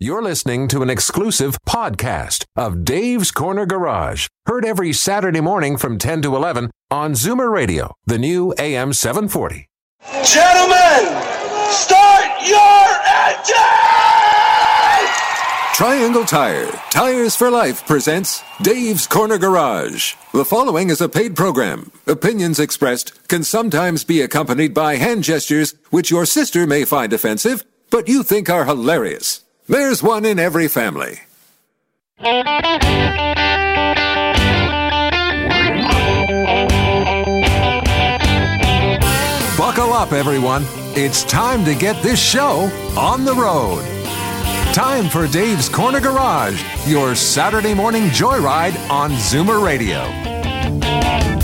You're listening to an exclusive podcast of Dave's Corner Garage, heard every Saturday morning from 10 to 11 on Zoomer Radio, the new AM 740. Gentlemen, start your engine! Triangle Tire, Tires for Life presents Dave's Corner Garage. The following is a paid program. Opinions expressed can sometimes be accompanied by hand gestures which your sister may find offensive, but you think are hilarious. There's one in every family. Buckle up, everyone. It's time to get this show on the road. Time for Dave's Corner Garage, your Saturday morning joyride on Zoomer Radio.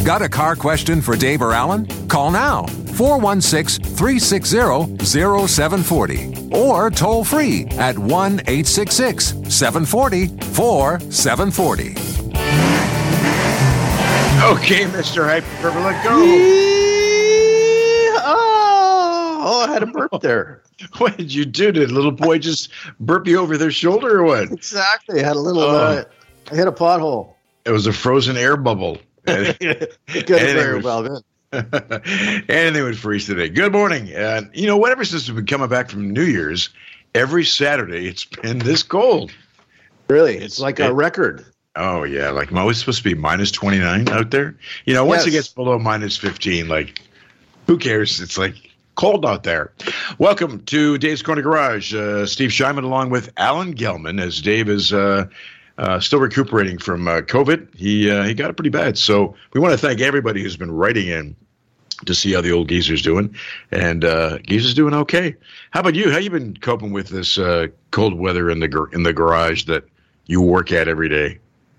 Got a car question for Dave or Alan? Call now 416 360 0740 or toll free at 1 866 740 4740. Okay, Mr. Hyperbola, go. Oh, I had a burp there. What did you do? Did little boy just burp you over their shoulder or what? Exactly. I had a little, uh, I hit a pothole. It was a frozen air bubble. It could have very well been. Anything would freeze today. Good morning. Uh, you know, whatever since we've been coming back from New Year's, every Saturday it's been this cold. Really, It's- it's like it- a record. Oh yeah, like it's supposed to be minus twenty nine out there. You know, once it gets below minus fifteen, like who cares? It's like cold out there. Welcome to Dave's Corner Garage. Uh, Steve Scheinman along with Alan Gelman, as Dave is uh, uh, still recuperating from uh, COVID. He uh, he got it pretty bad, so we want to thank everybody who's been writing in to see how the old geezer's doing, and uh, geezer's doing okay. How about you? How you been coping with this uh, cold weather in the gar- in the garage that you work at every day?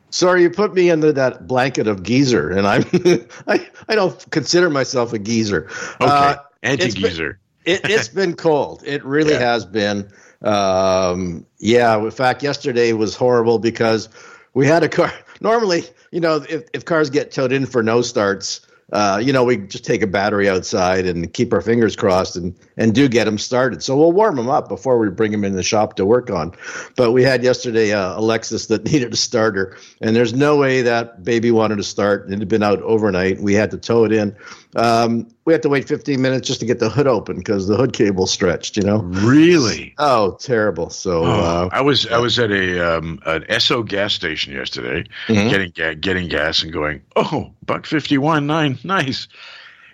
Sorry, you put me under that blanket of geezer, and I'm I, I don't consider myself a geezer. Okay, Uh, anti it's been- geezer. it, it's been cold. It really Yeah. has been. Um, yeah, in fact, yesterday was horrible because we had a car. Normally, you know, if, if cars get towed in for no starts, uh, you know, we just take a battery outside and keep our fingers crossed and, and do get them started. So we'll warm them up before we bring them in the shop to work on. But we had yesterday uh, a Lexus that needed a starter, and there's no way that baby wanted to start. It had been out overnight. We had to tow it in. Um, we had to wait 15 minutes just to get the hood open because the hood cable stretched, you know? Really? Oh, terrible. So, Oh, uh, I was I was at a um, an Esso gas station yesterday, Mhm. getting ga- getting gas and going, oh, buck fifty one, nine, nice.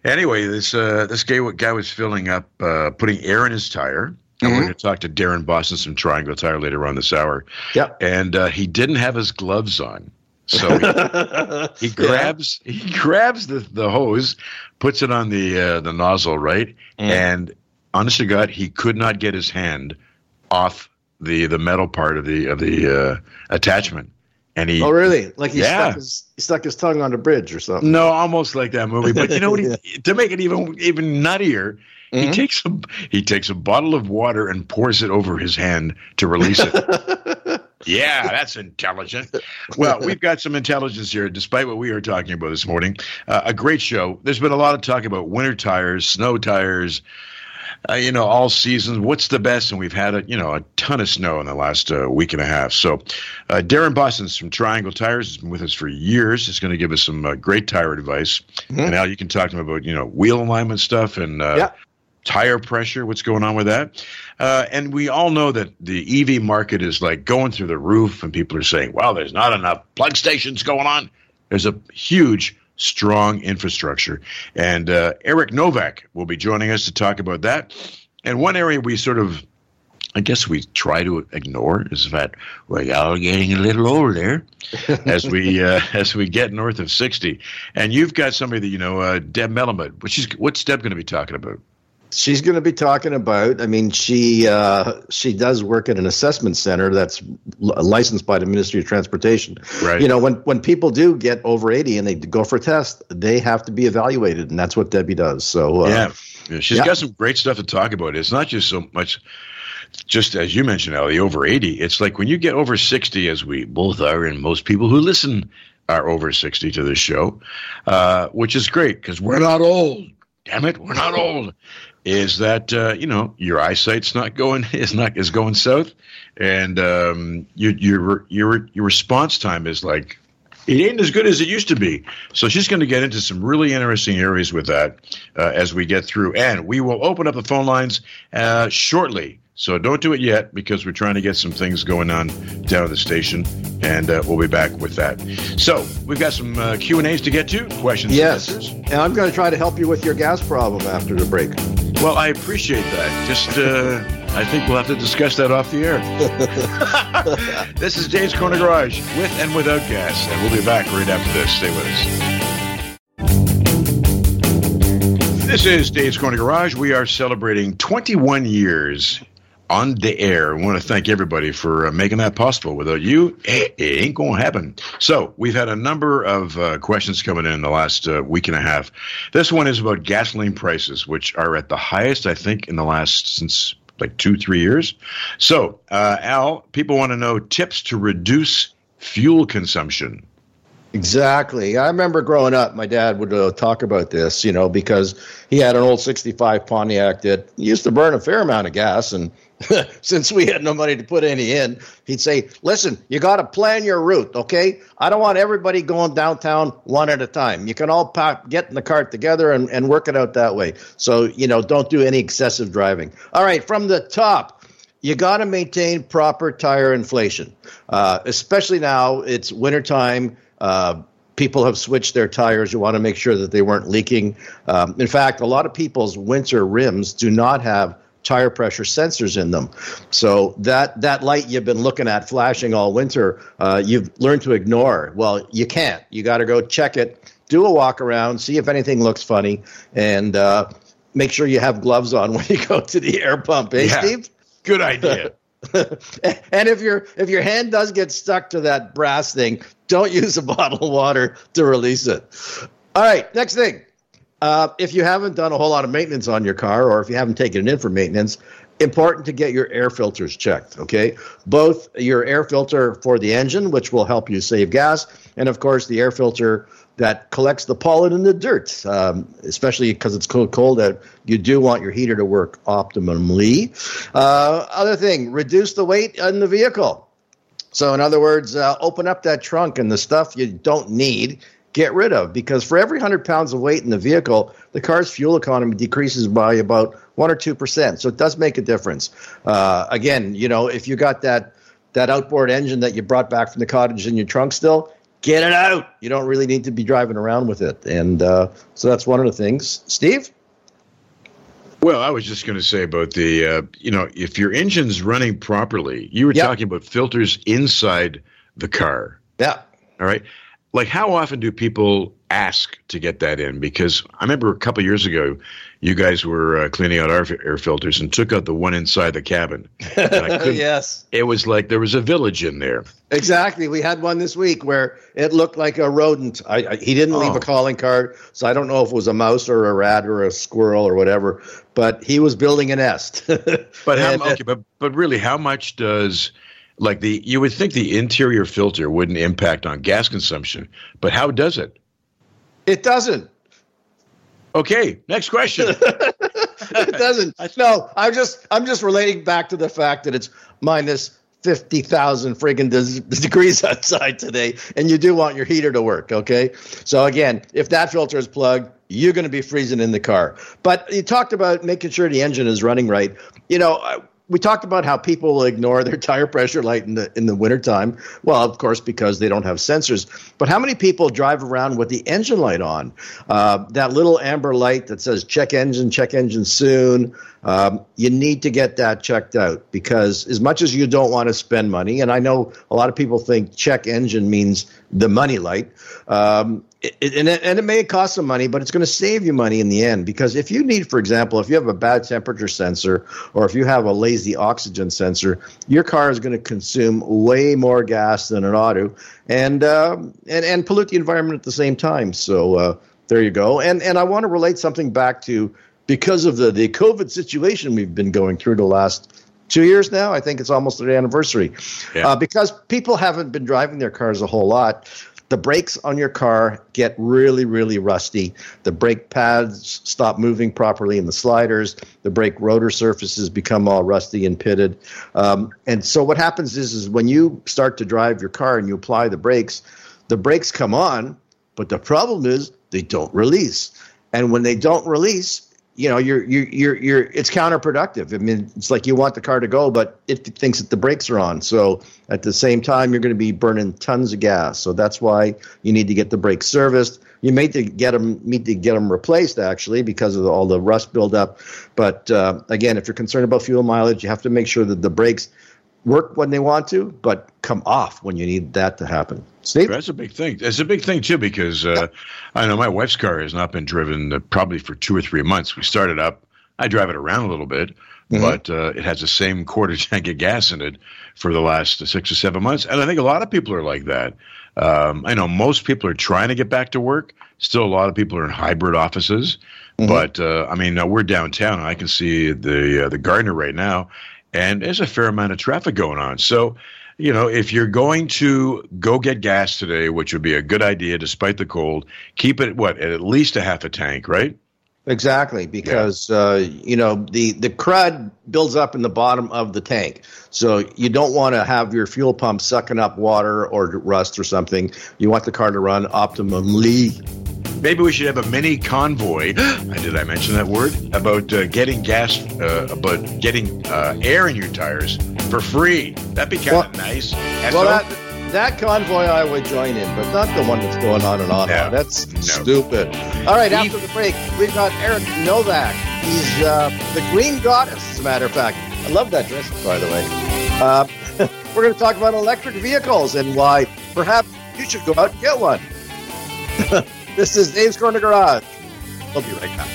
Anyway, this uh, this guy guy was filling up, uh, putting air in his tire. And we're Mhm. going to talk to Darren Boston from Triangle Tire later on this hour. Yep. And uh, he didn't have his gloves on, so he, he grabs he grabs the, the hose, puts it on the uh, the nozzle, right? Mm. And honest to God, he could not get his hand off the the metal part of the of the uh, attachment, and he Oh, really? Like he, Yeah. stuck his, he stuck his tongue on the bridge or something. no, almost like that movie. But you know what? He, to make it even even nuttier, he Mhm. takes a he takes a bottle of water and pours it over his hand to release it. Yeah, that's intelligent. Well, we've got some intelligence here, despite what we are talking about this morning. Uh, a great show. There's been a lot of talk about winter tires, snow tires, uh, you know, all seasons. What's the best? And we've had a you know a ton of snow in the last uh, week and a half. So, uh, Darren Boston's from Triangle Tires has been with us for years. He's going to give us some uh, great tire advice. Mhm. And Al, you can talk to him about you know wheel alignment stuff and uh, Yeah. Tire pressure, what's going on with that. Uh, and we all know that the EV market is like going through the roof, and people are saying, "Wow, there's not enough plug stations going on." There's a huge, strong infrastructure, and uh, Eric Novak will be joining us to talk about that. And one area we sort of I guess we try to ignore is that we're all getting a little older as we uh, as we get north of sixty. And you've got somebody that you know, uh, Deb Melamed. She's what's Deb going to be talking about? She's going to be talking about. I mean, she uh, she does work at an assessment center that's licensed by the Ministry of Transportation. Right. You know, when when people do get over eighty and they go for a test, they have to be evaluated, and that's what Debbie does. So uh, yeah. yeah, she's yeah. got some great stuff to talk about. It's not just so much, just as you mentioned, Ellie, over eighty. It's like when you get over sixty, as we both are, and most people who listen are over sixty to this show, uh, which is great because we're not old. Damn it, we're not old. Is that uh, you know your eyesight's not going is not is going south, and um, your your your your response time is like it ain't as good as it used to be. So she's going to get into some really interesting areas with that uh, as we get through, and we will open up the phone lines uh, shortly. So don't do it yet because we're trying to get some things going on down at the station, and uh, we'll be back with that. So we've got some uh, Q and A's to get to, questions. Yes, and, and I'm going to try to help you with your gas problem after the break. Well, I appreciate that. Just, uh, I think we'll have to discuss that off the air. this is Dave's Corner Garage with and without gas, and we'll be back right after this. Stay with us. This is Dave's Corner Garage. We are celebrating 21 years on the air. I want to thank everybody for uh, making that possible. Without you, it, it ain't going to happen. So, we've had a number of uh, questions coming in, in the last uh, week and a half. This one is about gasoline prices, which are at the highest, I think, in the last since like two, three years. So, uh, Al, people want to know tips to reduce fuel consumption. Exactly. I remember growing up, my dad would uh, talk about this, you know, because he had an old 65 Pontiac that used to burn a fair amount of gas. And since we had no money to put any in, he'd say, listen, you got to plan your route, okay? I don't want everybody going downtown one at a time. You can all pack, get in the cart together and, and work it out that way. So, you know, don't do any excessive driving. All right, from the top, you got to maintain proper tire inflation, uh, especially now it's wintertime. Uh, people have switched their tires. You want to make sure that they weren't leaking. Um, in fact, a lot of people's winter rims do not have tire pressure sensors in them. So that that light you've been looking at flashing all winter, uh, you've learned to ignore. Well, you can't. You got to go check it, do a walk around, see if anything looks funny, and uh, make sure you have gloves on when you go to the air pump. Eh, Yeah. Steve? Good idea. and if your if your hand does get stuck to that brass thing, don't use a bottle of water to release it. All right, next thing. Uh, if you haven't done a whole lot of maintenance on your car, or if you haven't taken it in for maintenance, important to get your air filters checked. Okay, both your air filter for the engine, which will help you save gas, and of course the air filter that collects the pollen and the dirt, um, especially because it's cold, cold out. You do want your heater to work optimally. Uh, other thing, reduce the weight in the vehicle. So, in other words, uh, open up that trunk and the stuff you don't need, get rid of. Because for every 100 pounds of weight in the vehicle, the car's fuel economy decreases by about 1 or 2%. So, it does make a difference. Uh, again, you know, if you got that, that outboard engine that you brought back from the cottage in your trunk still, get it out. You don't really need to be driving around with it. And uh, so, that's one of the things. Steve? Well, I was just going to say about the, uh, you know, if your engine's running properly, you were Yep. talking about filters inside the car. Yeah. All right. Like, how often do people ask to get that in? Because I remember a couple years ago, you guys were uh, cleaning out our air filters and took out the one inside the cabin. Yes. It was like there was a village in there. Exactly. We had one this week where it looked like a rodent. I, I, he didn't leave Oh. a calling card, so I don't know if it was a mouse or a rat or a squirrel or whatever. But he was building a nest. But how, And, okay, but but really, how much does like the you would think the interior filter wouldn't impact on gas consumption, but how does it? it doesn't. Okay, next question. It doesn't. No, I'm just I'm just relating back to the fact that it's minus fifty thousand friggin' des- degrees outside today, and you do want your heater to work. Okay, so again, if that filter is plugged, you're going to be freezing in the car. But you talked about making sure the engine is running right. You know. We talked about how people ignore their tire pressure light in the in the wintertime. Well, of course, because they don't have sensors. But how many people drive around with the engine light on? Uh, that little amber light that says check engine, check engine soon. Um, you need to get that checked out because as much as you don't want to spend money, and I know a lot of people think check engine means the money light. Um, it, and, it, and it may cost some money, but it's going to save you money in the end. Because if you need, for example, if you have a bad temperature sensor or if you have a lazy oxygen sensor, your car is going to consume way more gas than an auto and um, and and pollute the environment at the same time. So uh, there you go. And and I want to relate something back to because of the the COVID situation we've been going through the last two years now. I think it's almost their anniversary. Yeah. Uh, because people haven't been driving their cars a whole lot. the brakes on your car get really, really rusty. The brake pads stop moving properly in the sliders. The brake rotor surfaces become all rusty and pitted. Um, and so what happens is, is when you start to drive your car and you apply the brakes, the brakes come on, but the problem is they don't release. And when they don't release, you know you're you're you're you're it's counterproductive. I mean it's like you want the car to go but it thinks that the brakes are on. So at the same time you're going to be burning tons of gas. So that's why you need to get the brakes serviced. You may to get them need to get them replaced actually because of all the rust buildup. But uh, again if you're concerned about fuel mileage you have to make sure that the brakes work when they want to, but come off when you need that to happen. Steve? That's a big thing. It's a big thing too because uh, I know my wife's car has not been driven uh, probably for two or three months. We started up. I drive it around a little bit, mm-hmm. but uh, it has the same quarter tank of gas in it for the last six or seven months, and I think a lot of people are like that. Um, I know most people are trying to get back to work. Still, a lot of people are in hybrid offices. Mm-hmm. But uh, I mean, uh, we're downtown. I can see the uh, the Gardiner right now, and there's a fair amount of traffic going on. So, you know, if you're going to go get gas today, which would be a good idea despite the cold, keep it what at least a half a tank, right? Exactly, because yeah. uh, you know the the crud builds up in the bottom of the tank, so you don't want to have your fuel pump sucking up water or rust or something. You want the car to run optimally. Maybe we should have a mini convoy. Did I mention that word about uh, getting gas, uh, about getting uh, air in your tires for free? That'd be kind of well, nice. Well, that, that convoy I would join in, but not the one that's going on and on. No, That's no. stupid. All right, after the break, we've got Eric Novak. He's uh, the Green Goddess, as a matter of fact. I love that dress, by the way. Uh, we're going to talk about electric vehicles and why perhaps you should go out and get one. This is Dave's Corner Garage. We'll be right back.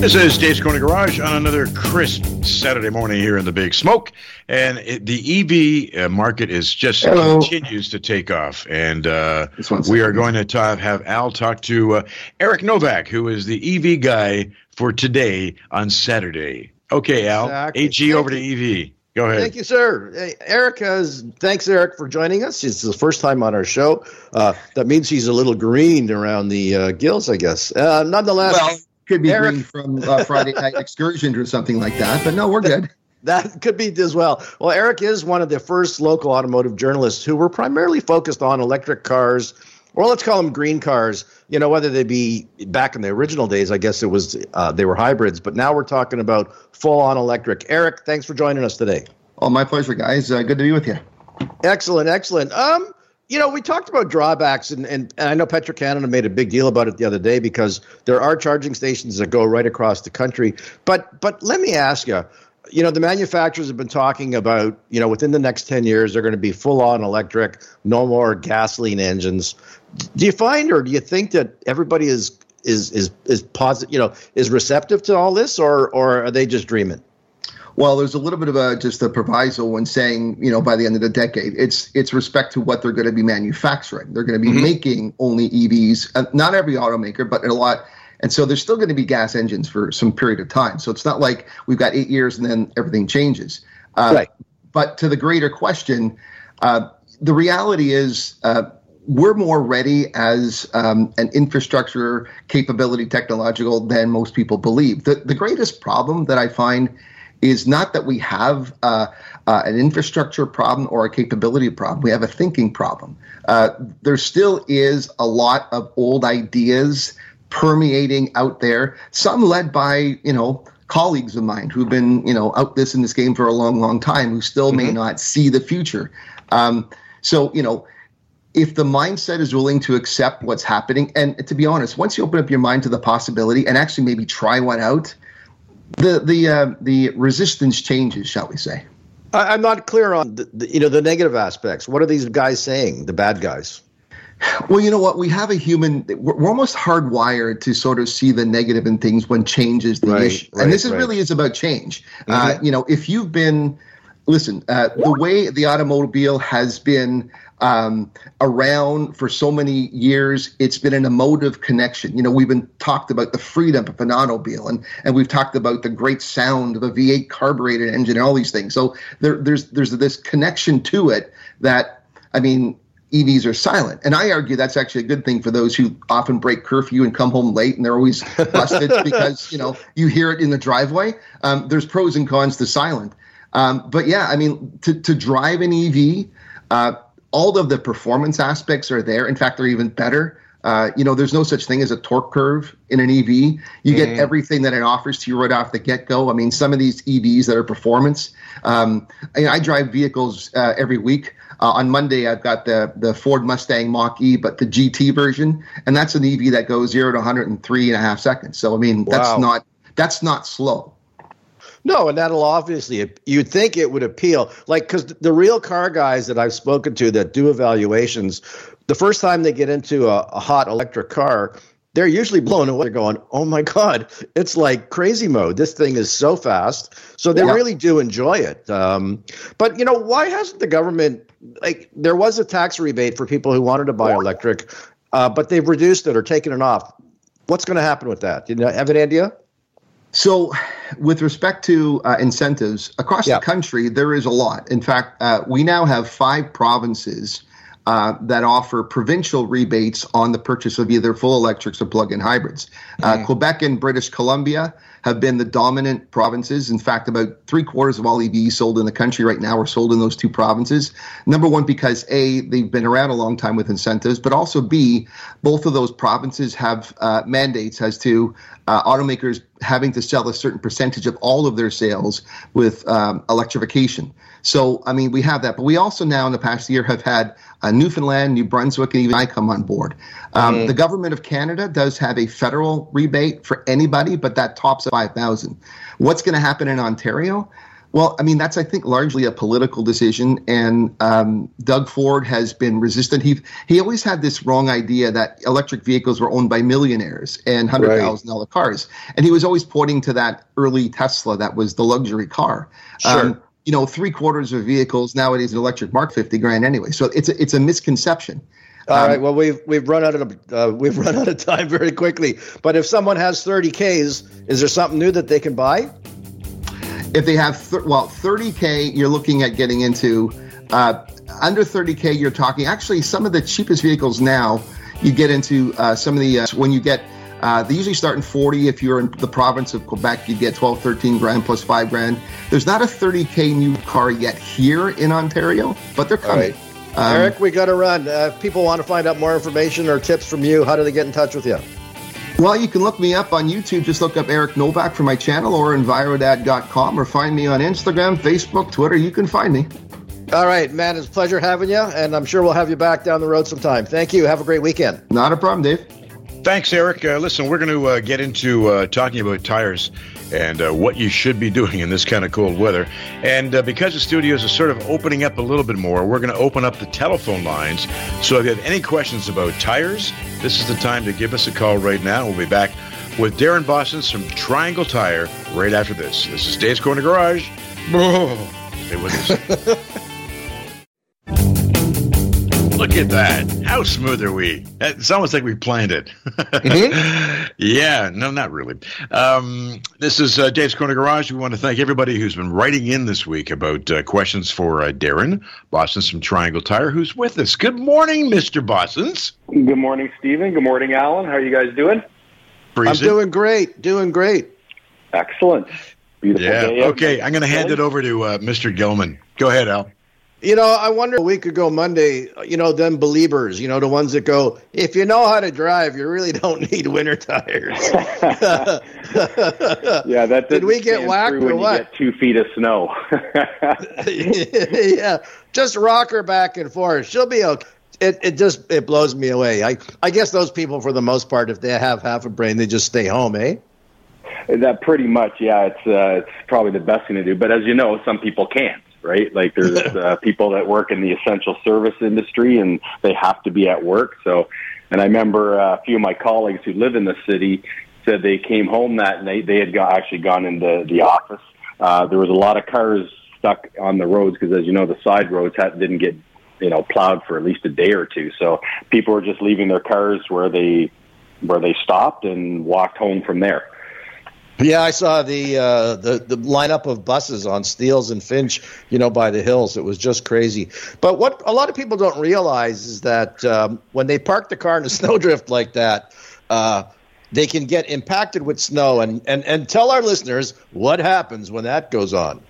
This is Dave's Corner Garage on another crisp Saturday morning here in the Big Smoke, and it, the EV uh, market is just Hello. continues to take off. And uh, we are going to talk, have Al talk to uh, Eric Novak, who is the EV guy for today on Saturday. Okay, Al, exactly. AG over to EV. Go ahead. Thank you, sir. Hey, Eric has. Thanks, Eric, for joining us. It's the first time on our show. Uh, that means he's a little green around the uh, gills, I guess. Uh, nonetheless, well, could be Eric, green from uh, Friday night excursion or something like that. But no, we're good. That could be as well. Well, Eric is one of the first local automotive journalists who were primarily focused on electric cars or let's call them green cars. You know, whether they be back in the original days, I guess it was uh, they were hybrids, but now we're talking about full on electric. Eric, thanks for joining us today. Oh, my pleasure, guys. Uh, good to be with you. Excellent, excellent. Um, you know, we talked about drawbacks, and, and, and I know Petro Canada made a big deal about it the other day because there are charging stations that go right across the country. But but let me ask you, you know, the manufacturers have been talking about, you know, within the next 10 years, they're going to be full on electric, no more gasoline engines. Do you find or do you think that everybody is is is is positive, you know, is receptive to all this or or are they just dreaming? Well, there's a little bit of a just a proviso when saying, you know, by the end of the decade, it's it's respect to what they're going to be manufacturing. They're going to be mm-hmm. making only EVs. Uh, not every automaker, but a lot and so there's still going to be gas engines for some period of time. So it's not like we've got eight years and then everything changes. Uh, right. But to the greater question, uh, the reality is uh, we're more ready as um, an infrastructure capability technological than most people believe. The, the greatest problem that I find is not that we have uh, uh, an infrastructure problem or a capability problem. We have a thinking problem. Uh, there still is a lot of old ideas permeating out there, some led by, you know, colleagues of mine who've been, you know, out this in this game for a long, long time who still mm-hmm. may not see the future. Um, so, you know, if the mindset is willing to accept what's happening, and to be honest, once you open up your mind to the possibility and actually maybe try one out, the the uh, the resistance changes, shall we say? I'm not clear on the, the, you know the negative aspects. What are these guys saying? The bad guys. Well, you know what? We have a human. We're almost hardwired to sort of see the negative in things when change is the right, issue, right, and this is right. really is about change. Mm-hmm. Uh, you know, if you've been, listen, uh, the way the automobile has been um, around for so many years, it's been an emotive connection. You know, we've been talked about the freedom of an automobile, and and we've talked about the great sound of a V8 carbureted engine and all these things. So there, there's there's this connection to it that I mean, EVs are silent. And I argue that's actually a good thing for those who often break curfew and come home late and they're always busted because, you know, you hear it in the driveway. Um, there's pros and cons to silent. Um, but yeah, I mean, to, to drive an EV, uh, all of the performance aspects are there. In fact, they're even better. Uh, you know, there's no such thing as a torque curve in an EV. You mm. get mm-hmm. everything that it offers to you right off the get go. I mean, some of these EVs that are performance. Um, I, I, drive vehicles uh, every week. Uh, on Monday, I've got the the Ford Mustang Mach E, but the GT version, and that's an EV that goes zero to 103 and a half seconds. So I mean, wow. that's not that's not slow. No, and that'll obviously you'd think it would appeal, like because the real car guys that I've spoken to that do evaluations, the first time they get into a, a hot electric car, they're usually blown away. They're going, "Oh my god, it's like crazy mode. This thing is so fast." So they yeah. really do enjoy it. Um, but you know, why hasn't the government like there was a tax rebate for people who wanted to buy electric, uh, but they've reduced it or taken it off. What's going to happen with that? Do you have an idea? So, with respect to uh, incentives across yeah. the country, there is a lot. In fact, uh, we now have five provinces uh, that offer provincial rebates on the purchase of either full electrics or plug-in hybrids. Uh, mm-hmm. Quebec and British Columbia have been the dominant provinces. In fact, about three quarters of all EVs sold in the country right now are sold in those two provinces. Number one, because A, they've been around a long time with incentives, but also B, both of those provinces have uh, mandates as to uh, automakers having to sell a certain percentage of all of their sales with um, electrification. So, PEI mean, we have that, but we also now in the past year have had uh, Newfoundland, New Brunswick, and even I come on board. Um, mm-hmm. The government of Canada does have a federal rebate for anybody, but that tops at 5000 What's going to happen in Ontario? Well, I mean, that's, I think, largely a political decision. And um, Doug Ford has been resistant. He, he always had this wrong idea that electric vehicles were owned by millionaires and $100,000 right. cars. And he was always pointing to that early Tesla that was the luxury car. Sure. Um, you know, three quarters of vehicles nowadays, an electric mark 50 grand anyway. So it's a, it's a misconception. All um, right. Well, we've we've run out of uh, we've run out of time very quickly. But if someone has 30 Ks, is there something new that they can buy? If they have th- well 30k, you're looking at getting into uh, under 30k. You're talking actually some of the cheapest vehicles now. You get into uh, some of the uh, when you get uh, they usually start in 40. If you're in the province of Quebec, you get 12, 13 grand plus five grand. There's not a 30K new car yet here in Ontario, but they're coming. Um, Eric, we got to run. Uh, if people want to find out more information or tips from you, how do they get in touch with you? Well, you can look me up on YouTube. Just look up Eric Novak for my channel or envirodad.com or find me on Instagram, Facebook, Twitter. You can find me. All right, man. It's a pleasure having you, and I'm sure we'll have you back down the road sometime. Thank you. Have a great weekend. Not a problem, Dave. Thanks, Eric. Uh, listen, we're going to uh, get into uh, talking about tires and uh, what you should be doing in this kind of cold weather. And uh, because the studios are sort of opening up a little bit more, we're going to open up the telephone lines. So if you have any questions about tires, this is the time to give us a call right now. We'll be back with Darren Boston from Triangle Tire right after this. This is Dave's Corner Garage. Stay with us. Look at that. How smooth are we? It's almost like we planned it. Mm-hmm. yeah, no, not really. Um, this is uh, Dave's Corner Garage. We want to thank everybody who's been writing in this week about uh, questions for uh, Darren Bosens from Triangle Tire, who's with us. Good morning, Mr. Bosens. Good morning, Stephen. Good morning, Alan. How are you guys doing? I'm doing great. Doing great. Excellent. Beautiful yeah. day. Okay, I'm going to hand it over to uh, Mr. Gelman. Go ahead, Al. You know, I wonder a week ago Monday, you know, them believers, you know, the ones that go, if you know how to drive, you really don't need winter tires. yeah, that did we get whacked or what? two feet of snow. yeah, just rock her back and forth. She'll be okay. It it just it blows me away. I I guess those people, for the most part, if they have half a brain, they just stay home, eh? That pretty much, yeah. It's uh, it's probably the best thing to do. But as you know, some people can't right? Like there's uh, people that work in the essential service industry and they have to be at work. So, and I remember uh, a few of my colleagues who live in the city said they came home that night. They had got, actually gone into the office. Uh, there was a lot of cars stuck on the roads because, as you know, the side roads had, didn't get you know plowed for at least a day or two. So people were just leaving their cars where they where they stopped and walked home from there. Yeah, I saw the uh, the the lineup of buses on Steeles and Finch, you know, by the hills. It was just crazy. But what a lot of people don't realize is that um, when they park the car in a snowdrift like that, uh, they can get impacted with snow. And, and and tell our listeners what happens when that goes on.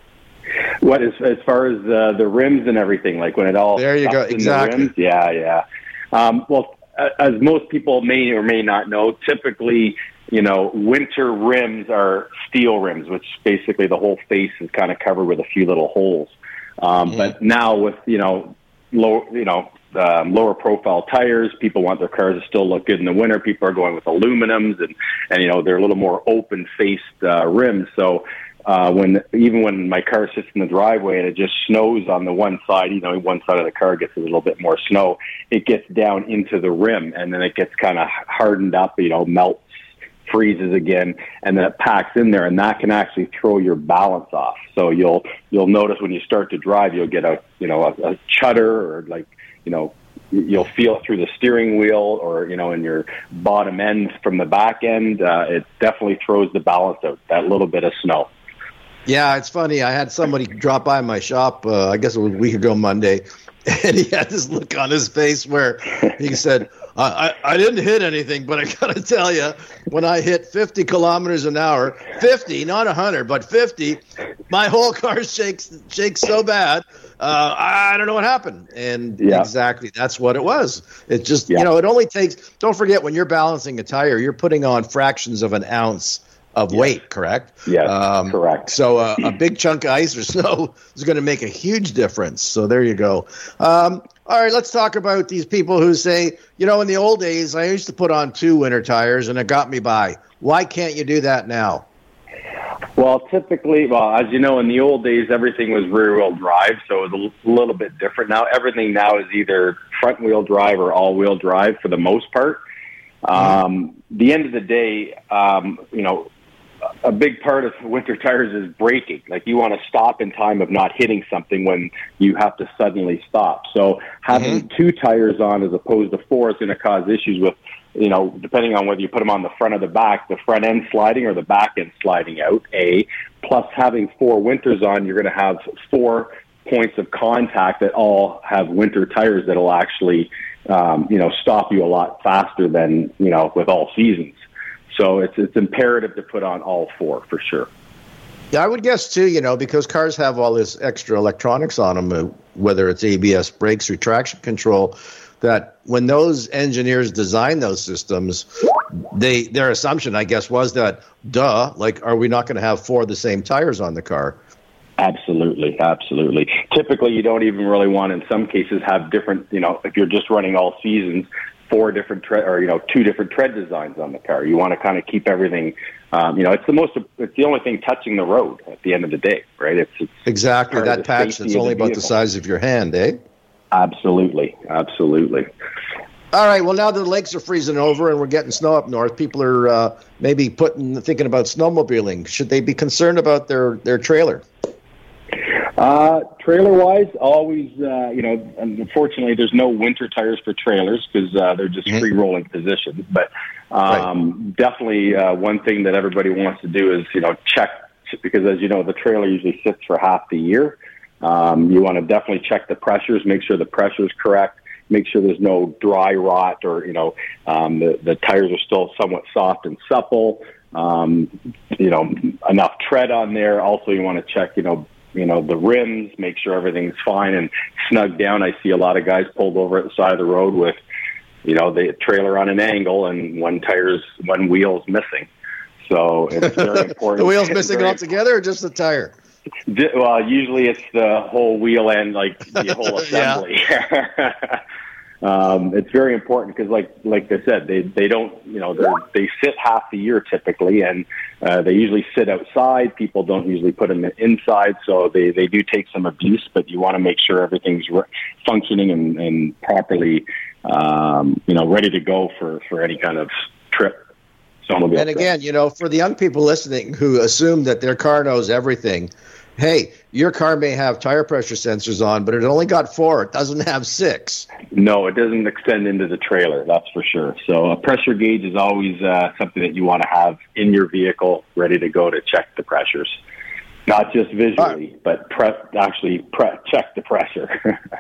What as as far as uh, the rims and everything, like when it all there you go exactly. The yeah, yeah. Um, well, as most people may or may not know, typically you know, winter rims are steel rims, which basically the whole face is kind of covered with a few little holes. Um, mm-hmm. But now with you know low, you know, um, lower profile tires, people want their cars to still look good in the winter. People are going with aluminums, and and you know they're a little more open faced uh, rims. So uh, when even when my car sits in the driveway and it just snows on the one side, you know, one side of the car gets a little bit more snow, it gets down into the rim and then it gets kind of hardened up, you know, melts freezes again and then it packs in there and that can actually throw your balance off. So you'll you'll notice when you start to drive you'll get a you know a, a chutter or like you know you'll feel through the steering wheel or you know in your bottom end from the back end uh, it definitely throws the balance out that little bit of snow yeah it's funny i had somebody drop by my shop uh, i guess it was a week ago monday and he had this look on his face where he said, I, I, I didn't hit anything, but I got to tell you, when I hit 50 kilometers an hour, 50, not 100, but 50, my whole car shakes shakes so bad. Uh, I don't know what happened. And yeah. exactly, that's what it was. It just, yeah. you know, it only takes, don't forget, when you're balancing a tire, you're putting on fractions of an ounce of yes. weight, correct? Yes, um, correct. So uh, a big chunk of ice or snow is going to make a huge difference. So there you go. Um, all right, let's talk about these people who say, you know, in the old days, I used to put on two winter tires and it got me by. Why can't you do that now? Well, typically, well, as you know, in the old days, everything was rear wheel drive, so it was a little bit different. Now, everything now is either front wheel drive or all wheel drive for the most part. Mm-hmm. Um, the end of the day, um, you know, a big part of winter tires is braking. Like you want to stop in time of not hitting something when you have to suddenly stop. So having mm-hmm. two tires on as opposed to four is going to cause issues with, you know, depending on whether you put them on the front or the back, the front end sliding or the back end sliding out. A plus having four winters on, you're going to have four points of contact that all have winter tires that'll actually, um, you know, stop you a lot faster than you know with all seasons. So it's it's imperative to put on all four for sure. Yeah, I would guess too. You know, because cars have all this extra electronics on them, uh, whether it's ABS brakes or traction control, that when those engineers design those systems, they their assumption, I guess, was that, duh, like, are we not going to have four of the same tires on the car? Absolutely, absolutely. Typically, you don't even really want, in some cases, have different. You know, if you're just running all seasons, four different tread or you know two different tread designs on the car. You want to kind of keep everything. Um, you know, it's the most. It's the only thing touching the road at the end of the day, right? It's, it's exactly that patch that's only about the size of your hand, eh? Absolutely, absolutely. All right. Well, now the lakes are freezing over and we're getting snow up north. People are uh, maybe putting thinking about snowmobiling. Should they be concerned about their their trailer? Uh, trailer wise, always, uh, you know, unfortunately, there's no winter tires for trailers because uh, they're just mm-hmm. free rolling positions. But um, right. definitely, uh, one thing that everybody wants to do is, you know, check because as you know, the trailer usually sits for half the year. Um, you want to definitely check the pressures, make sure the pressure is correct, make sure there's no dry rot or, you know, um, the, the tires are still somewhat soft and supple. Um, you know, enough tread on there. Also, you want to check, you know, you know, the rims, make sure everything's fine and snug down. I see a lot of guys pulled over at the side of the road with, you know, the trailer on an angle and one tire's, one wheel's missing. So it's very important. the wheel's missing altogether or just the tire? Well, usually it's the whole wheel and like the whole assembly. um, it's very important because, like like I said, they they don't you know they they sit half the year typically, and uh, they usually sit outside. People don't usually put them inside, so they they do take some abuse. But you want to make sure everything's re- functioning and, and properly, um, you know, ready to go for for any kind of trip. And again, you know, for the young people listening who assume that their car knows everything, hey, your car may have tire pressure sensors on, but it only got four. It doesn't have six. No, it doesn't extend into the trailer. That's for sure. So a pressure gauge is always uh, something that you want to have in your vehicle, ready to go to check the pressures, not just visually, but pre- actually pre- check the pressure.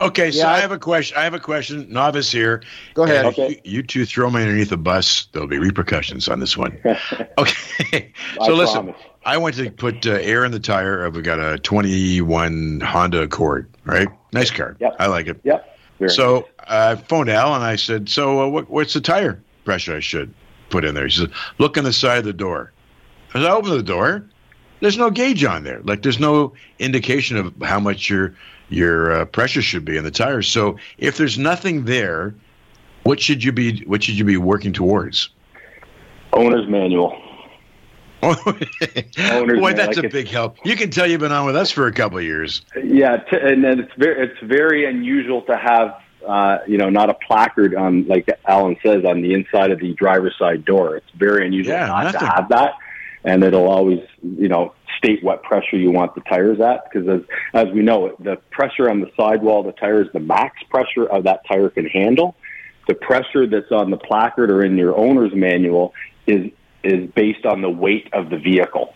Okay, so Yeah, I I- have a question. I have a question. Novice here. Go ahead. Okay. You, you two throw me underneath the bus. There'll be repercussions on this one. Okay. I so listen, promise. I went to put uh, air in the tire. of we got a 21 Honda Accord, right? Nice car. Yep. I like it. yep. Very So I phoned Al and I said, "So uh, what, what's the tire pressure I should put in there?" He said, "Look on the side of the door." As I open the door, there's no gauge on there. Like there's no indication of how much your your uh, pressure should be in the tires. So if there's nothing there, what should you be what should you be working towards? owner's manual. Boy, man, that's like a big help. You can tell you've been on with us for a couple of years. Yeah, t- and it's very it's very unusual to have uh, you know not a placard on like Alan says on the inside of the driver's side door. It's very unusual Yeah, not nothing. to have that, and it'll always you know state what pressure you want the tires at because as as we know the pressure on the sidewall of the tire is the max pressure of that tire can handle. The pressure that's on the placard or in your owner's manual is is based on the weight of the vehicle.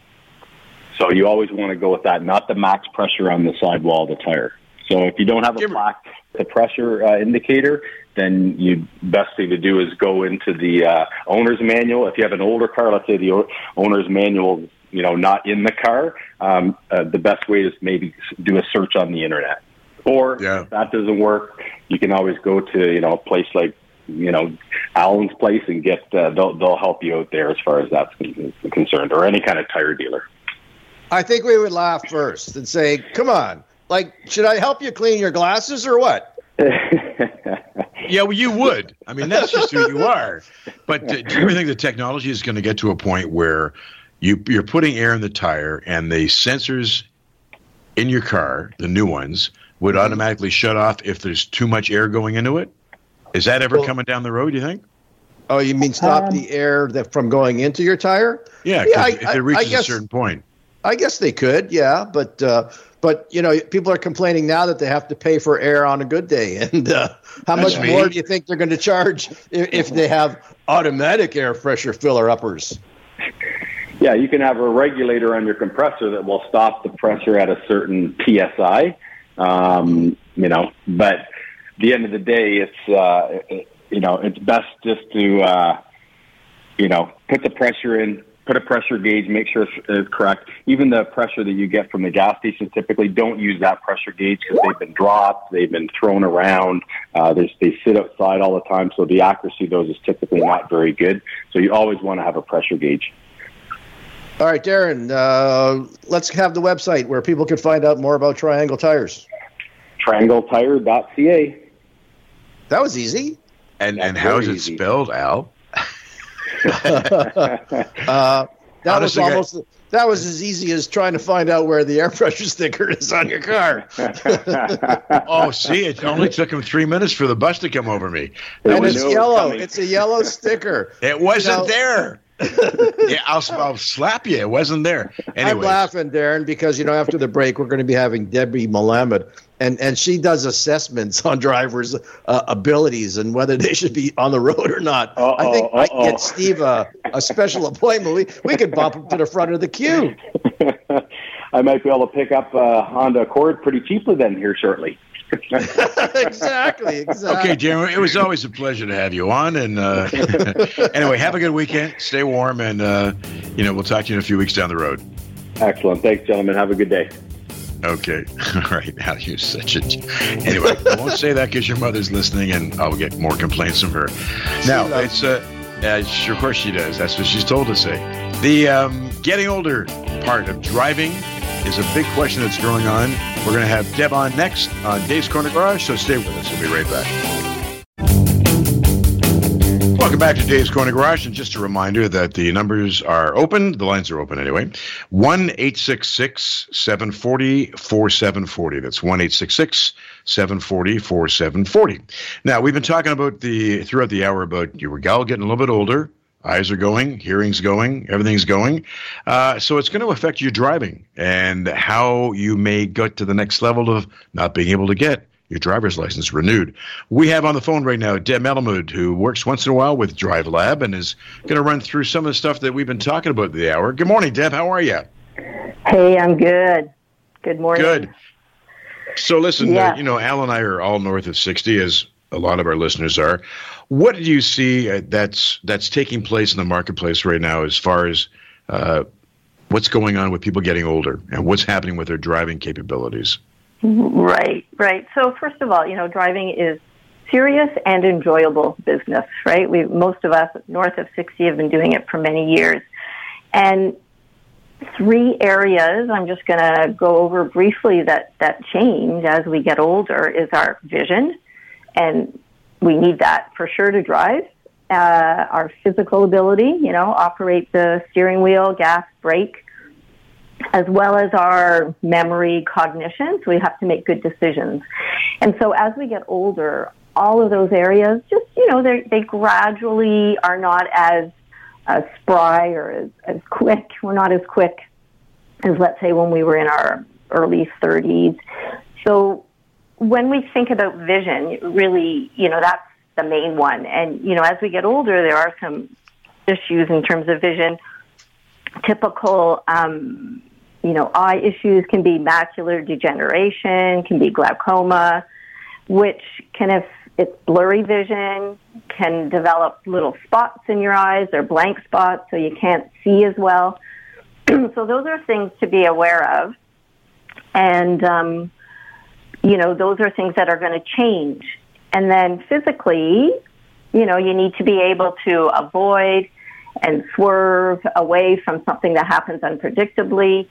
So you always want to go with that, not the max pressure on the sidewall of the tire. So if you don't have a plaque, the pressure uh, indicator, then you best thing to do is go into the uh, owner's manual. If you have an older car, let's say the owner's manual, you know, not in the car, um, uh, the best way is maybe do a search on the internet. Or Yeah. if that doesn't work, you can always go to you know a place like you know Allen's place and get uh, they'll they'll help you out there as far as that's concerned, or any kind of tire dealer. I think we would laugh first and say, "Come on, like, should I help you clean your glasses or what?" Yeah, well, you would. I mean, that's just who you are. But uh, do you ever think the technology is going to get to a point where you you're putting air in the tire and the sensors in your car, the new ones, would Mm-hmm. automatically shut off if there's too much air going into it? Is that ever Well- coming down the road? Do you think? Oh, you mean stop Um, the air that from going into your tire? Yeah, Yeah, 'cause I- if it reaches I guess- a certain point. I guess they could, yeah, but uh, but you know, people are complaining now that they have to pay for air on a good day, and uh, how That's much me. more do you think they're going to charge if, if they have automatic air pressure filler uppers? Yeah, you can have a regulator on your compressor that will stop the pressure at a certain psi. Um, you know, but at the end of the day, it's uh, it, you know it's best just to uh, you know put the pressure in, put a pressure gauge, make sure it's, it's correct. Even the pressure that you get from the gas station, typically don't use that pressure gauge because they've been dropped, they've been thrown around. Uh, they sit outside all the time, so the accuracy of those is typically not very good. So you always want to have a pressure gauge. All right, Darren, uh, let's have the website where people can find out more about Triangle Tires. triangletire.ca. That was easy. And That's and how is it easy. spelled, Al? Uh, that Honestly, was almost that was as easy as trying to find out where the air pressure sticker is on your car. Oh, see, it only took him three minutes for the bus to come over me. It and was- it's it yellow. It's a yellow sticker. It wasn't there. yeah, I'll, I'll slap you. It wasn't there. I'm Anyway, laughing, Darren, because you know after the break we're going to be having Debbie Malamed, and and she does assessments on drivers' uh, abilities and whether they should be on the road or not. Uh-oh, I think I can get Steve a, a special appointment. We we could bump him to the front of the queue. I might be able to pick up a Honda Accord pretty cheaply then here shortly. exactly, exactly. Okay, Jeremy, it was always a pleasure to have you on. And uh, anyway, have a good weekend. Stay warm, and uh, you know we'll talk to you in a few weeks down the road. Excellent. Thanks, gentlemen. Have a good day. Okay, all right. Now you're such a. Anyway, I won't say that because your mother's listening, and I'll get more complaints from her. Now it's uh, uh, of course she does. That's what she's told to say. The um, getting older part of driving is a big question that's going on. We're going to have Deb on next on Dave's Corner Garage, so stay with us. We'll be right back. Welcome back to Dave's Corner Garage. And just a reminder that the numbers are open. The lines are open anyway. 1 866 740 4740. That's 1 866 740 4740. Now, we've been talking about the throughout the hour about your gal getting a little bit older. eyes are going, hearing's going, everything's going. Uh, so it's going to affect your driving and how you may get to the next level of not being able to get your driver's license renewed. We have on the phone right now Deb Melamud, who works once in a while with Drive Lab and is going to run through some of the stuff that we've been talking about the hour. Good morning, Deb. How are you? Hey, I'm good. Good morning. Good. So listen, Yeah. uh, you know, Al and I are all north of 60, as a lot of our listeners are. What do you see uh, that's that's taking place in the marketplace right now, as far as uh, what's going on with people getting older and what's happening with their driving capabilities? Right, right. So first of all, you know, driving is serious and enjoyable business, right? We most of us north of 60 have been doing it for many years. And three areas I'm just going to go over briefly that that change as we get older is our vision and we need that for sure to drive. Uh, our physical ability, you know, operate the steering wheel, gas, brake, as well as our memory, cognition. So we have to make good decisions. And so as we get older, all of those areas just, you know, they gradually are not as uh, spry or as, as quick. We're not as quick as, let's say, when we were in our early 30s. So when we think about vision, really, you know, that's the main one. And, you know, as we get older, there are some issues in terms of vision. Typical, um, you know, eye issues can be macular degeneration, can be glaucoma, which can, if it's blurry vision, can develop little spots in your eyes or blank spots so you can't see as well. so those are things to be aware of. And, um, you know, those are things that are going to change. And then physically, you know, you need to be able to avoid and swerve away from something that happens unpredictably.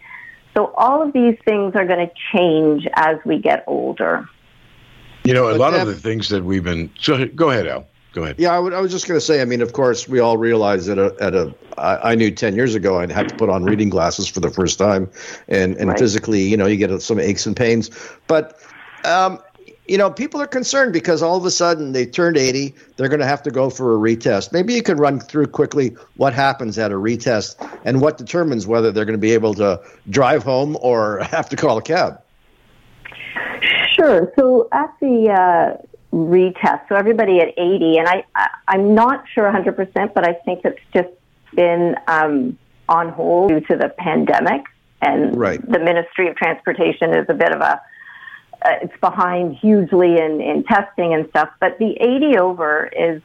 So all of these things are going to change as we get older. You know, a But lot Deb- of the things that we've been. So go ahead, Al. Go ahead. Yeah, I, would, I was just going to say. I mean, of course, we all realize that a, at a. I, I knew ten years ago I'd have to put on reading glasses for the first time, and and Right. physically, you know, you get some aches and pains. But, um, you know, people are concerned because all of a sudden they turned eighty, they're going to have to go for a retest. Maybe you could run through quickly what happens at a retest and what determines whether they're going to be able to drive home or have to call a cab. Sure. So at the uh, retest, so everybody at 80, and I, I I'm not sure 100%, but I think it's just been um, on hold due to the pandemic, and Right. the Ministry of Transportation is a bit of a uh, it's behind hugely in, in testing and stuff. But the 80 over is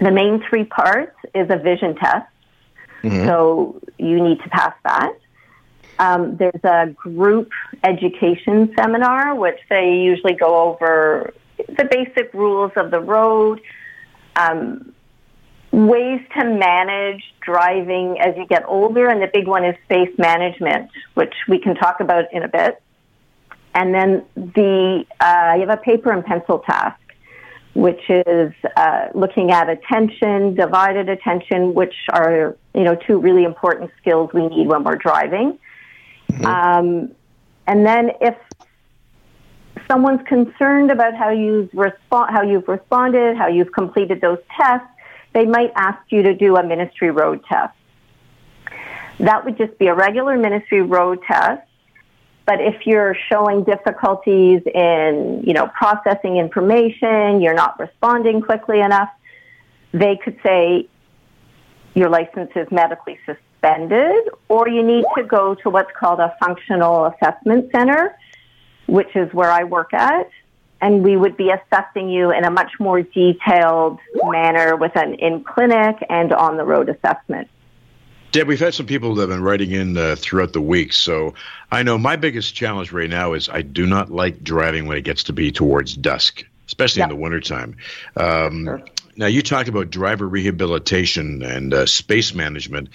the main three parts is a vision test. So you need to pass that. Um, there's a group education seminar, which they usually go over the basic rules of the road, um, ways to manage driving as you get older, and the big one is space management, which we can talk about in a bit. And then the uh, you have a paper and pencil task, which is uh, looking at attention, divided attention, which are you know two really important skills we need when we're driving. Um, and then if someone's concerned about how you've respond, how you've responded, how you've completed those tests, they might ask you to do a ministry road test. That would just be a regular ministry road test. But if you're showing difficulties in, you know, processing information, you're not responding quickly enough, they could say your license is medically suspended or you need to go to what's called a functional assessment center, which is where I work at. And we would be assessing you in a much more detailed manner with an in clinic and on the road assessment. Deb, we've had some people that have been writing in uh, throughout the week. So I know my biggest challenge right now is I do not like driving when it gets to be towards dusk, especially in the wintertime. Um, Sure. Now, you talked about driver rehabilitation and uh, space management.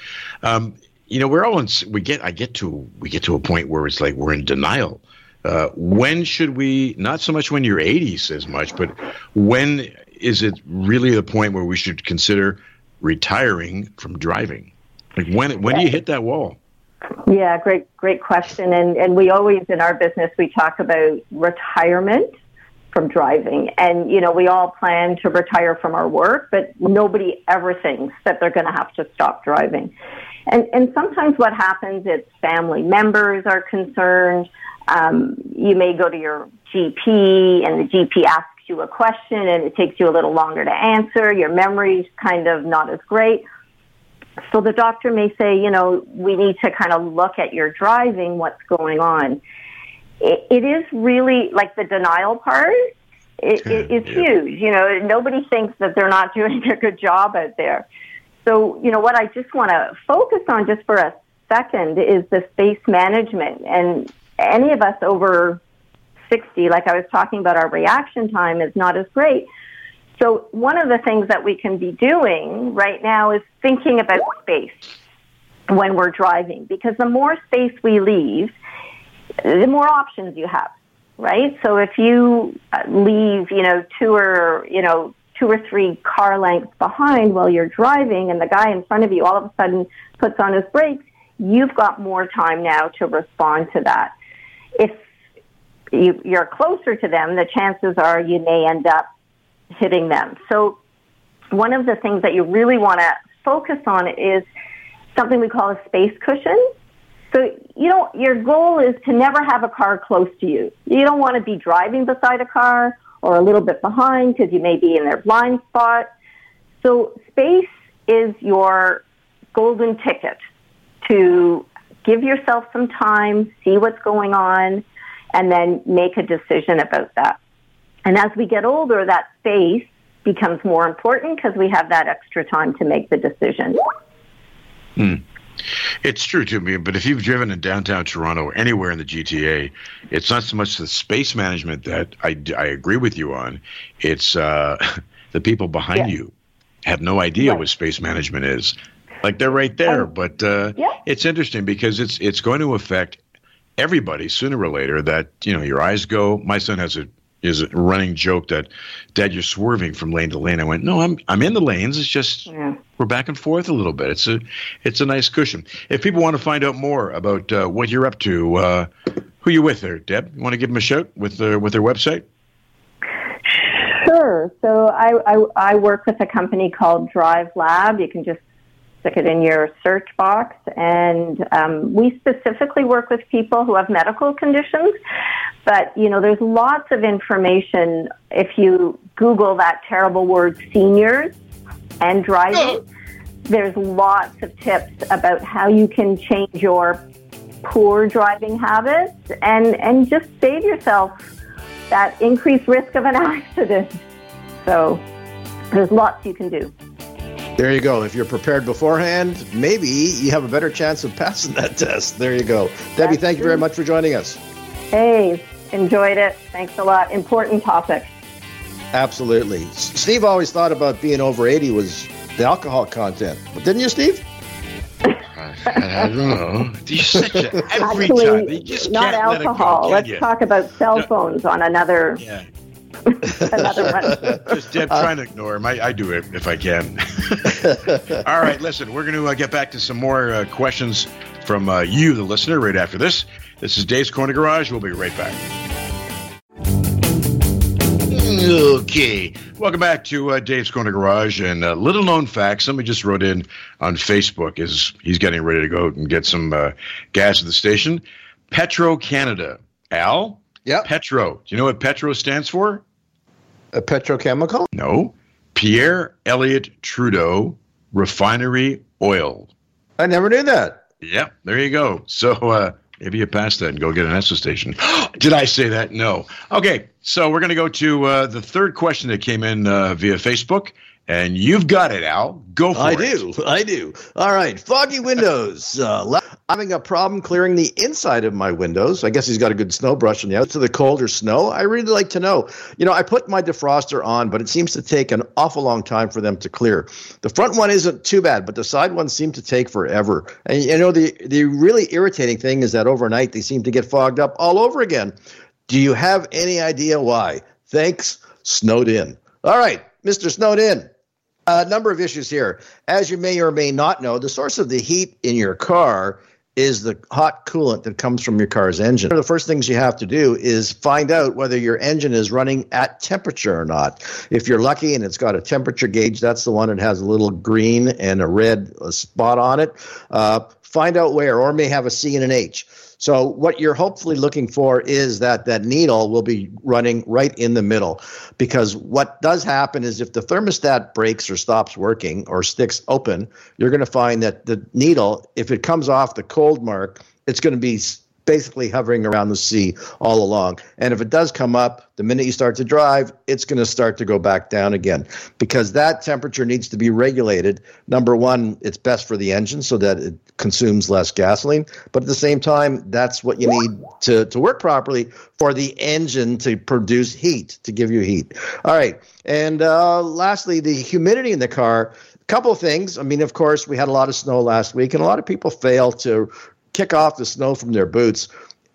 Um, you know, we're all in, we get, I get to, we get to a point where it's like we're in denial. Uh, when should we, not so much when you're 80s as much, but when is it really the point where we should consider retiring from driving? Like when when do you hit that wall? Yeah, great, great question. And and we always in our business we talk about retirement from driving. And, you know, we all plan to retire from our work, but nobody ever thinks that they're going to have to stop driving. And, and sometimes what happens is family members are concerned. Um, you may go to your GP and the GP asks you a question and it takes you a little longer to answer. Your memory's kind of not as great. So the doctor may say, you know, we need to kind of look at your driving, what's going on it, it is really like the denial part. It, it is yeah. huge. You know, nobody thinks that they're not doing a good job out there. So, you know, what I just want to focus on just for a second is the space management. And any of us over 60, like I was talking about, our reaction time is not as great. So, one of the things that we can be doing right now is thinking about space when we're driving, because the more space we leave, the more options you have, right? So if you uh, leave, you know, two or, you know, two or three car lengths behind while you're driving and the guy in front of you all of a sudden puts on his brakes, you've got more time now to respond to that. If you, you're closer to them, the chances are you may end up hitting them. So one of the things that you really want to focus on is something we call a space cushion. So, you know, your goal is to never have a car close to you. You don't want to be driving beside a car or a little bit behind because you may be in their blind spot. So space is your golden ticket to give yourself some time, see what's going on, and then make a decision about that. And as we get older, that space becomes more important because we have that extra time to make the decision. Hmm. It's true to me, but if you've driven in downtown Toronto or anywhere in the GTA, it's not so much the space management that I, I agree with you on. It's uh, the people behind yeah. you have no idea right. what space management is. Like they're right there, um, but uh, yeah. it's interesting because it's it's going to affect everybody sooner or later. That you know, your eyes go. My son has a is a running joke that, Dad, you're swerving from lane to lane. I went, No, I'm I'm in the lanes. It's just yeah. we're back and forth a little bit. It's a it's a nice cushion. If people want to find out more about uh, what you're up to, uh, who you with there, Deb? You want to give them a shout with their with their website? Sure. So I, I I work with a company called Drive Lab. You can just stick it in your search box. And um, we specifically work with people who have medical conditions. But, you know, there's lots of information if you Google that terrible word seniors and driving. There's lots of tips about how you can change your poor driving habits and, and just save yourself that increased risk of an accident. So there's lots you can do. There you go. If you're prepared beforehand, maybe you have a better chance of passing that test. There you go. Debbie, thank you very much for joining us. Hey, enjoyed it. Thanks a lot. Important topic. Absolutely. Steve always thought about being over 80 was the alcohol content. Didn't you, Steve? I, I don't know. You such a, every Actually, time. You just not alcohol. Go, Let's talk about cell phones on another yeah. Another one. Just Deb trying to ignore him. I, I, do it if I can. All right, listen, we're going to uh, get back to some more uh, questions from uh, you, the listener, right after this. This is Dave's Corner Garage. We'll be right back. Okay, welcome back to uh, Dave's Corner Garage. And uh, little known fact: somebody just wrote in on Facebook is he's getting ready to go and get some uh, gas at the station. Petro Canada, Al. Yeah. Petro. Do you know what Petro stands for? A petrochemical? No. Pierre Elliott Trudeau Refinery Oil. I never knew that. Yep, there you go. So uh, maybe you pass that and go get an Esso station. Did I say that? No. Okay, so we're going to go to uh, the third question that came in uh, via Facebook. And you've got it, Al. Go for I it. I do. I do. All right. Foggy windows. Uh, having a problem clearing the inside of my windows. I guess he's got a good snow brush on the outside. The cold or snow. I really like to know. You know, I put my defroster on, but it seems to take an awful long time for them to clear. The front one isn't too bad, but the side ones seem to take forever. And you know, the the really irritating thing is that overnight they seem to get fogged up all over again. Do you have any idea why? Thanks, snowed in. All right, Mr. Snowed in. A number of issues here. As you may or may not know, the source of the heat in your car is the hot coolant that comes from your car's engine. One of the first things you have to do is find out whether your engine is running at temperature or not. If you're lucky and it's got a temperature gauge, that's the one that has a little green and a red spot on it. Uh, find out where, or may have a C and an H. So what you're hopefully looking for is that that needle will be running right in the middle, because what does happen is if the thermostat breaks or stops working or sticks open, you're going to find that the needle, if it comes off the cold mark, it's going to be basically hovering around the sea all along. And if it does come up, the minute you start to drive, it's going to start to go back down again because that temperature needs to be regulated. Number one, it's best for the engine so that it consumes less gasoline. But at the same time, that's what you need to, to work properly for the engine to produce heat, to give you heat. All right. And uh, lastly, the humidity in the car couple of things. I mean, of course, we had a lot of snow last week, and a lot of people fail to kick off the snow from their boots.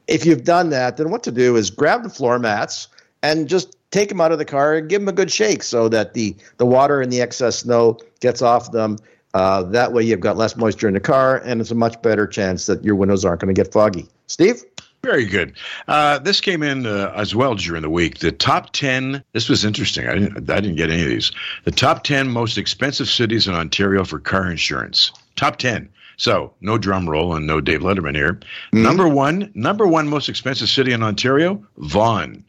If you've done that, then what to do is grab the floor mats and just take them out of the car and give them a good shake so that the, the water and the excess snow gets off them. Uh, that way, you've got less moisture in the car, and it's a much better chance that your windows aren't going to get foggy. Steve? Very good. Uh, this came in uh, as well during the week. The top 10, this was interesting. I didn't, I didn't get any of these. The top 10 most expensive cities in Ontario for car insurance. Top 10. So no drum roll and no Dave Letterman here. Mm-hmm. Number one, number one most expensive city in Ontario, Vaughan.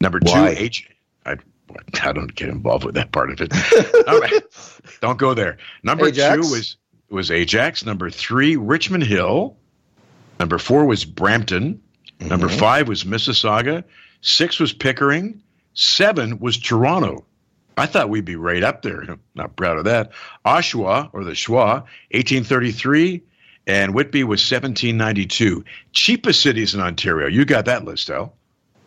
Number two, Why? H. I, I don't get involved with that part of it. right. Don't go there. Number Ajax? two was was Ajax. Number three, Richmond Hill. Number four was Brampton. Mm-hmm. Number five was Mississauga. Six was Pickering. Seven was Toronto. I thought we'd be right up there. I'm not proud of that. Oshawa, or the Shwa, 1833, and Whitby was 1792. Cheapest cities in Ontario. You got that list, Al.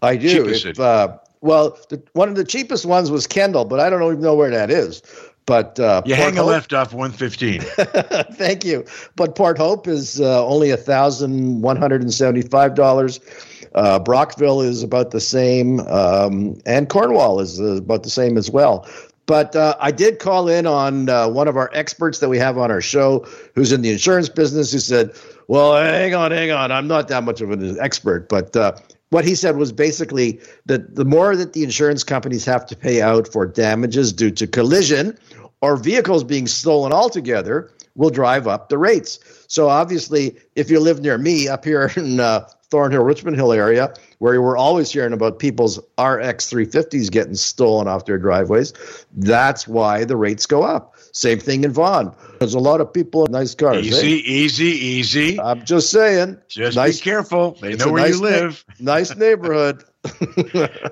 I do. Cheapest if, uh, well, the, one of the cheapest ones was Kendall, but I don't even know where that is. But uh, you Port hang Hope, a left off 115. Thank you. But Port Hope is uh, only $1,175. Uh, Brockville is about the same, um, and Cornwall is uh, about the same as well. But uh, I did call in on uh, one of our experts that we have on our show, who's in the insurance business, who said, "Well, hang on, hang on, I'm not that much of an expert, but." Uh, what he said was basically that the more that the insurance companies have to pay out for damages due to collision or vehicles being stolen altogether, will drive up the rates. So obviously, if you live near me up here in uh, Thornhill, Richmond Hill area, where we're always hearing about people's RX 350s getting stolen off their driveways. That's why the rates go up. Same thing in Vaughan. There's a lot of people in nice cars. Easy, eh? easy, easy. I'm just saying. Just nice, be careful. They know where nice you live. Na- nice neighborhood.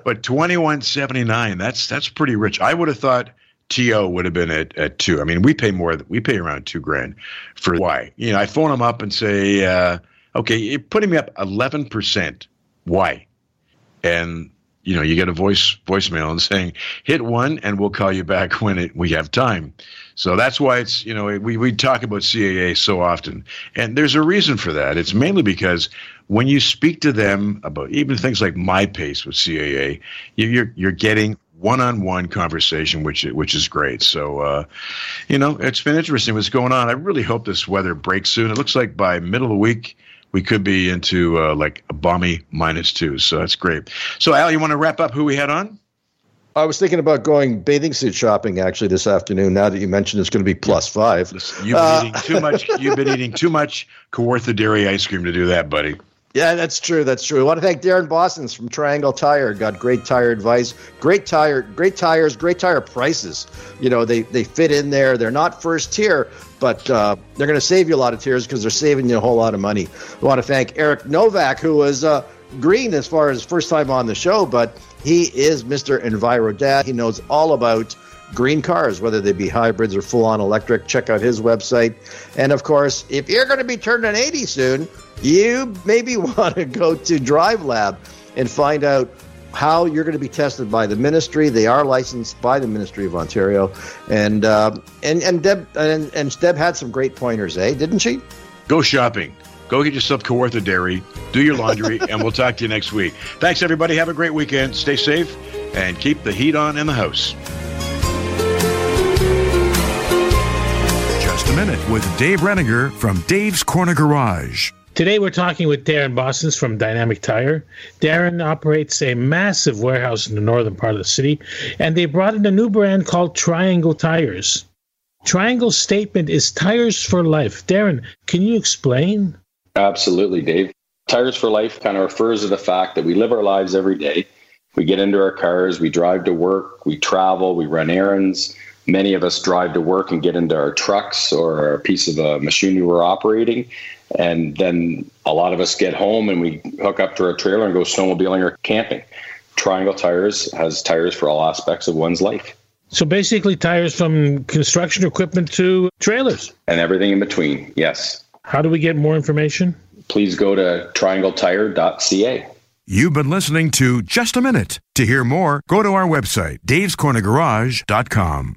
but 2179, that's that's pretty rich. I would have thought TO would have been at, at two. I mean, we pay more. We pay around two grand for why. You know, I phone them up and say, uh, okay, you're putting me up 11%. Why? And you know, you get a voice voicemail and saying, hit one and we'll call you back when it, we have time. So that's why it's, you know, we, we talk about CAA so often. And there's a reason for that. It's mainly because when you speak to them about even things like MyPace with CAA, you're, you're getting one-on-one conversation, which which is great. So, uh, you know, it's been interesting what's going on. I really hope this weather breaks soon. It looks like by middle of the week we could be into uh, like a balmy minus two. So that's great. So Al, you want to wrap up who we had on? I was thinking about going bathing suit shopping actually this afternoon. Now that you mentioned it's going to be plus five. You've been uh, eating too much. You've been eating too much Kawartha dairy ice cream to do that, buddy. Yeah, that's true. That's true. I want to thank Darren Boston's from Triangle Tire. Got great tire advice, great tire, great tires, great tire prices. You know, they they fit in there. They're not first tier, but uh, they're going to save you a lot of tears because they're saving you a whole lot of money. I want to thank Eric Novak, who was uh, green as far as first time on the show, but he is Mr. Enviro Dad. He knows all about green cars, whether they be hybrids or full on electric. Check out his website. And of course, if you're going to be turning 80 soon, you maybe want to go to Drive Lab and find out how you're going to be tested by the ministry. They are licensed by the Ministry of Ontario, and uh, and and Deb and, and Deb had some great pointers, eh? Didn't she? Go shopping. Go get yourself Kawartha Dairy. Do your laundry, and we'll talk to you next week. Thanks, everybody. Have a great weekend. Stay safe and keep the heat on in the house. Just a Minute with Dave Reniger from Dave's Corner Garage. Today we're talking with Darren Boston from Dynamic Tire. Darren operates a massive warehouse in the northern part of the city, and they brought in a new brand called Triangle Tires. Triangle's statement is tires for life. Darren, can you explain? Absolutely, Dave. Tires for life kind of refers to the fact that we live our lives every day. We get into our cars, we drive to work, we travel, we run errands. Many of us drive to work and get into our trucks or a piece of a machinery we're operating. And then a lot of us get home and we hook up to our trailer and go snowmobiling or camping. Triangle Tires has tires for all aspects of one's life. So basically, tires from construction equipment to trailers. And everything in between, yes. How do we get more information? Please go to triangletire.ca. You've been listening to Just a Minute. To hear more, go to our website, davescornergarage.com.